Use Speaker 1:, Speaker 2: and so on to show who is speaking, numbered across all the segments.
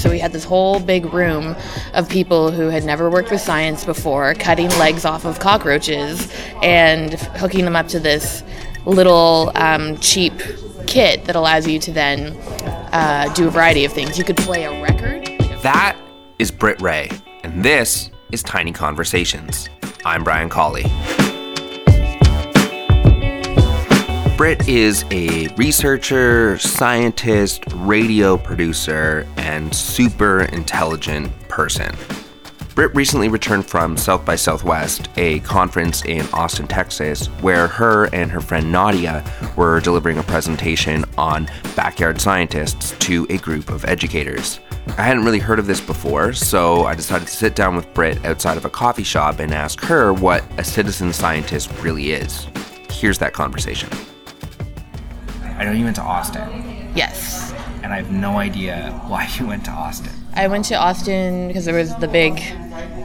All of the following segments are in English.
Speaker 1: So we had this whole big room of people who had never worked with science before, cutting legs off of cockroaches and hooking them up to this little um, cheap kit that allows you to then uh, do a variety of things. You could play a record.
Speaker 2: That is Britt Wray, and this is Tiny Conversations. I'm Brian Colley. Britt is a researcher, scientist, radio producer, and super intelligent person. Britt recently returned from South by Southwest, a conference in Austin, Texas, where her and her friend Nadia were delivering a presentation on backyard scientists to a group of educators. I hadn't really heard of this before, so I decided to sit down with Britt outside of a coffee shop and ask her what a citizen scientist really is. Here's that conversation.
Speaker 3: I know you went to Austin,
Speaker 1: Yes.
Speaker 3: and I have no idea why you went to Austin.
Speaker 1: I went to Austin because there was the big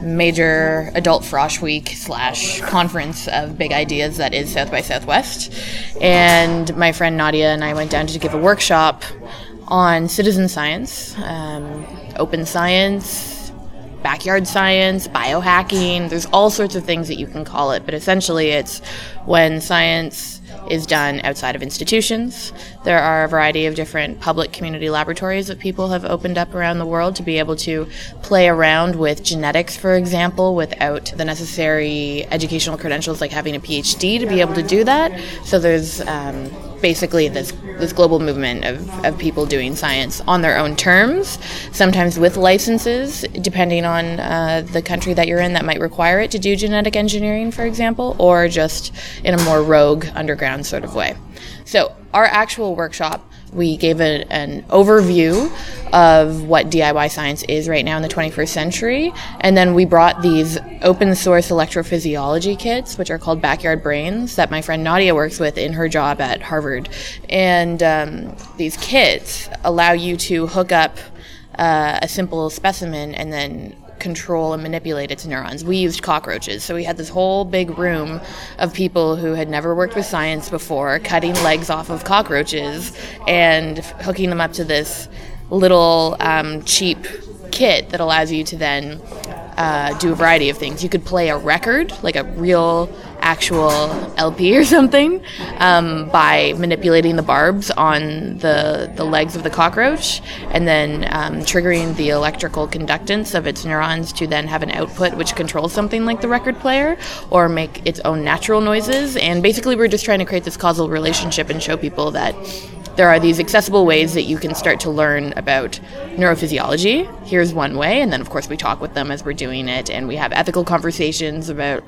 Speaker 1: major adult frosh week slash conference of big ideas that is South by Southwest. And my friend Nadia and I went down to give a workshop on citizen science, um, open science, backyard science, biohacking. There's all sorts of things that you can call it, but essentially it's when science is done outside of institutions. There are a variety of different public community laboratories that people have opened up around the world to be able to play around with genetics, for example, without the necessary educational credentials like having a PhD to be able to do that. So there's um, basically this this global movement of, of people doing science on their own terms, sometimes with licenses, depending on uh, the country that you're in that might require it to do genetic engineering, for example, or just in a more rogue underground sort of way. So our actual workshop we gave a, an overview of what DIY science is right now in the 21st century. And then we brought these open source electrophysiology kits, which are called Backyard Brains, that my friend Nadia works with in her job at Harvard. And um, these kits allow you to hook up uh, a simple specimen and then control and manipulate its neurons. We used cockroaches. So we had this whole big room of people who had never worked with science before, cutting legs off of cockroaches and hooking them up to this little um, cheap kit that allows you to then uh, do a variety of things. You could play a record, like a real actual LP or something, um, by manipulating the barbs on the, the legs of the cockroach and then um, triggering the electrical conductance of its neurons to then have an output which controls something like the record player or make its own natural noises. And basically, we're just trying to create this causal relationship and show people that there are these accessible ways that you can start to learn about neurophysiology. Here's one way, and then of course we talk with them as we're doing it, and we have ethical conversations about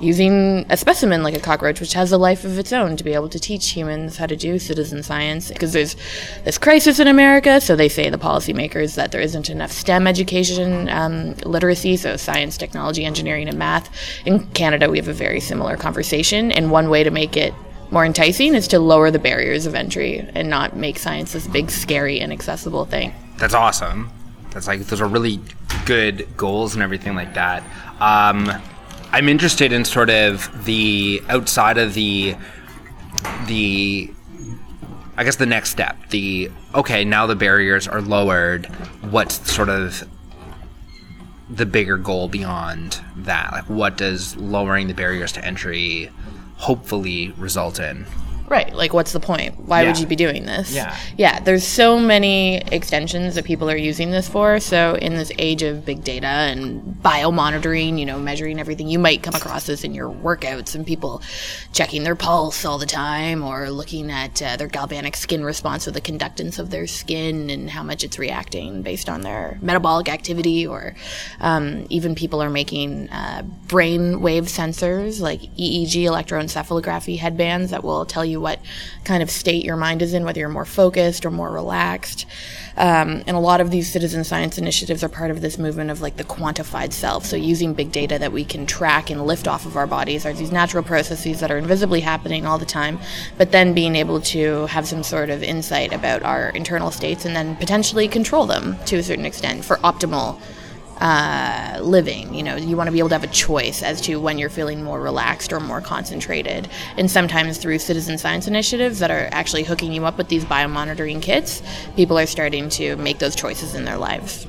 Speaker 1: using a specimen like a cockroach, which has a life of its own, to be able to teach humans how to do citizen science. Because there's this crisis in America, so they say the policymakers that there isn't enough STEM education um, literacy, so science, technology, engineering, and math. In Canada, we have a very similar conversation, and one way to make it more enticing is to lower the barriers of entry and not make science this big, scary, inaccessible thing.
Speaker 3: That's awesome. That's like those are really good goals and everything like that. Um, I'm interested in sort of the outside of the the I guess the next step. The okay, now the barriers are lowered. What's sort of the bigger goal beyond that? Like what does lowering the barriers to entry hopefully result in?
Speaker 1: Right. Like, what's the point? Why would you be doing this?
Speaker 3: Yeah.
Speaker 1: Yeah. There's so many extensions that people are using this for. So, in this age of big data and biomonitoring, you know, measuring everything, you might come across this in your workouts and people checking their pulse all the time or looking at uh, their galvanic skin response or the conductance of their skin and how much it's reacting based on their metabolic activity. Or um, even people are making uh, brain wave sensors like EEG electroencephalography headbands that will tell you what kind of state your mind is in, whether you're more focused or more relaxed. Um, and a lot of these citizen science initiatives are part of this movement of like the quantified self. So using big data that we can track and lift off of our bodies are these natural processes that are invisibly happening all the time, but then being able to have some sort of insight about our internal states and then potentially control them to a certain extent for optimal uh, living. You know, you want to be able to have a choice as to when you're feeling more relaxed or more concentrated. And sometimes through citizen science initiatives that are actually hooking you up with these biomonitoring kits, people are starting to make those choices in their lives.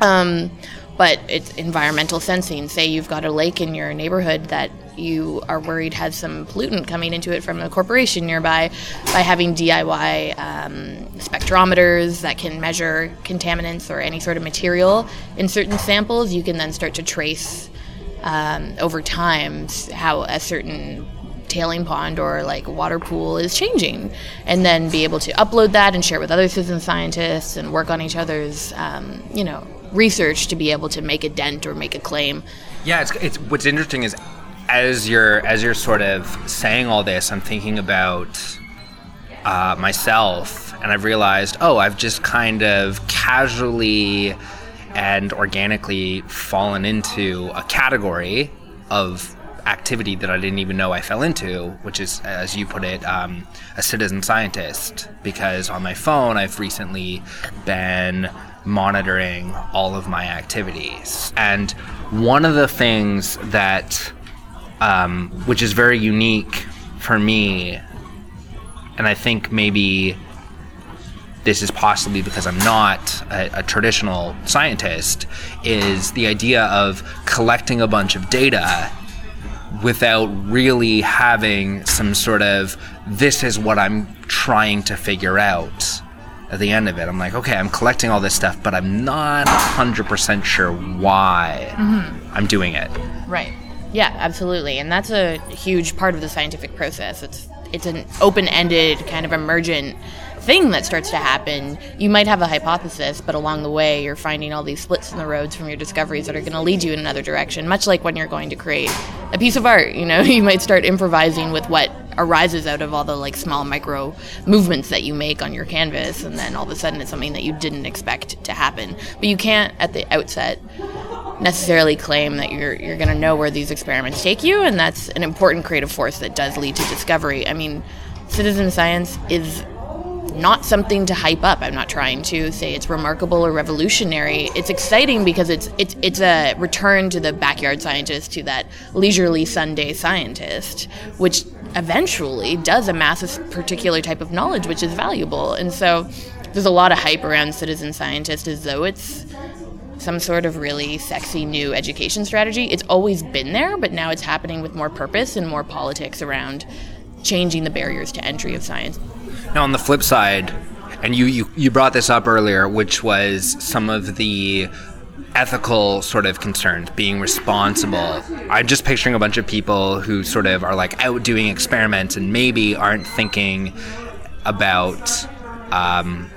Speaker 1: Um, but it's environmental sensing. Say you've got a lake in your neighborhood that you are worried has some pollutant coming into it from a corporation nearby, by having DIY um, spectrometers that can measure contaminants or any sort of material in certain samples, you can then start to trace um, over time how a certain tailing pond or like water pool is changing and then be able to upload that and share it with other citizen scientists and work on each other's um, you know research to be able to make a dent or make a claim.
Speaker 3: Yeah, it's, it's what's interesting is as you're as you're sort of saying all this, I'm thinking about uh, myself, and I've realized, oh, I've just kind of casually and organically fallen into a category of activity that I didn't even know I fell into, which is, as you put it, um, a citizen scientist. Because on my phone, I've recently been monitoring all of my activities. And one of the things that, um, which is very unique for me, and I think maybe this is possibly because I'm not a, a, traditional scientist, is the idea of collecting a bunch of data without really having some sort of this is what I'm trying to figure out at the end of it. I'm like, okay, I'm collecting all this stuff, but I'm not 100% sure why mm-hmm. I'm doing it.
Speaker 1: Right. Yeah, absolutely. And that's a huge part of the scientific process. It's it's an open-ended kind of emergent thing that starts to happen, you might have a hypothesis, but along the way, you're finding all these splits in the roads from your discoveries that are going to lead you in another direction. Much like when you're going to create a piece of art, you know, you might start improvising with what arises out of all the like small micro movements that you make on your canvas, and then all of a sudden it's something that you didn't expect to happen. But you can't at the outset necessarily claim that you're you're going to know where these experiments take you, and that's an important creative force that does lead to discovery. I mean, citizen science is not something to hype up. I'm not trying to say it's remarkable or revolutionary. It's exciting because it's it's it's a return to the backyard scientist, to that leisurely Sunday scientist, which eventually does amass a particular type of knowledge which is valuable. And so there's a lot of hype around citizen scientist as though it's some sort of really sexy new education strategy. It's always been there, but now it's happening with more purpose and more politics around changing the barriers to entry of science.
Speaker 3: Now, on the flip side, and you, you, you brought this up earlier, which was some of the ethical sort of concerns, being responsible. I'm just picturing a bunch of people who sort of are like out doing experiments and maybe aren't thinking about um,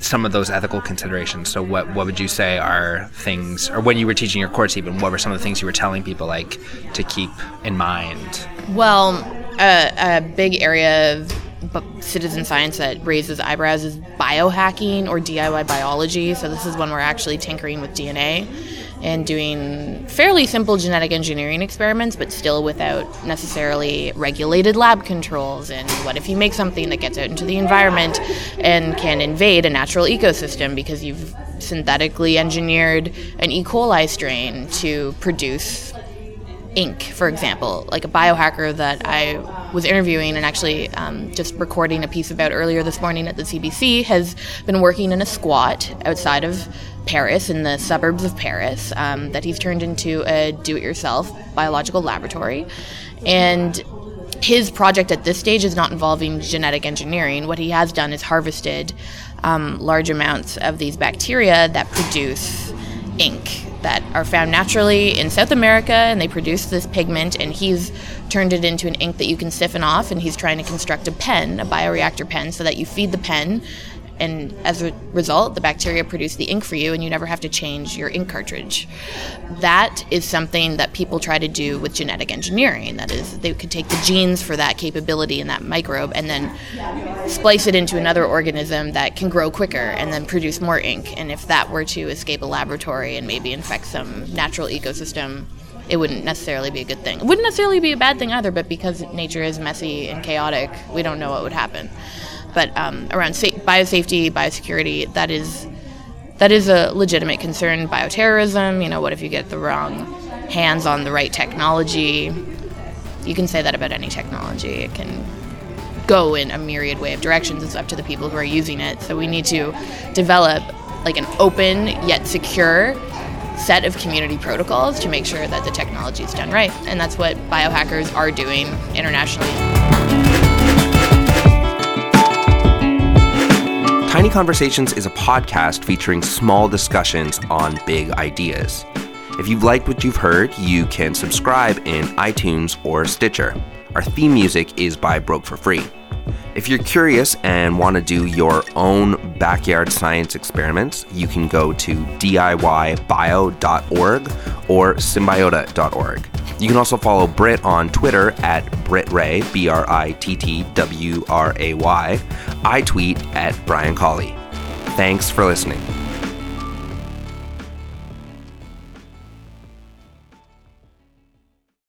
Speaker 3: some of those ethical considerations. So, what what would you say are things, or when you were teaching your course, even what were some of the things you were telling people like to keep in mind?
Speaker 1: Well, a big area of citizen science that raises eyebrows is biohacking or DIY biology. So this is when we're actually tinkering with DNA and doing fairly simple genetic engineering experiments, but still without necessarily regulated lab controls. And what if you make something that gets out into the environment and can invade a natural ecosystem because you've synthetically engineered an E. coli strain to produce ink, for example, like a biohacker that I was interviewing and actually um, just recording a piece about earlier this morning at the CBC has been working in a squat outside of Paris, in the suburbs of Paris, um, that he's turned into a do it yourself biological laboratory. And his project at this stage is not involving genetic engineering. What he has done is harvested um, large amounts of these bacteria that produce ink that are found naturally in South America, and they produce this pigment, and he's turned it into an ink that you can siphon off, and he's trying to construct a pen, a bioreactor pen, so that you feed the pen and as a result, the bacteria produce the ink for you, and you never have to change your ink cartridge. That is something that people try to do with genetic engineering. That is, they could take the genes for that capability in that microbe and then splice it into another organism that can grow quicker and then produce more ink. And if that were to escape a laboratory and maybe infect some natural ecosystem, it wouldn't necessarily be a good thing. It wouldn't necessarily be a bad thing either, but because nature is messy and chaotic, we don't know what would happen but um, around sa- biosafety, biosecurity, that is that is a legitimate concern. Bioterrorism, you know, what if you get the wrong hands on the right technology? You can say that about any technology. It can go in a myriad way of directions. It's up to the people who are using it. So we need to develop like an open yet secure set of community protocols to make sure that the technology is done right. And that's what biohackers are doing internationally.
Speaker 2: Tiny Conversations is a podcast featuring small discussions on big ideas. If you've liked what you've heard, you can subscribe in iTunes or Stitcher. Our theme music is by Broke for Free. If you're curious and want to do your own backyard science experiments, you can go to DIYbio.org or synbiota.org. You can also follow Britt on Twitter at BrittWray, B R I T T W R A Y. I tweet at Brian Colley. Thanks for listening.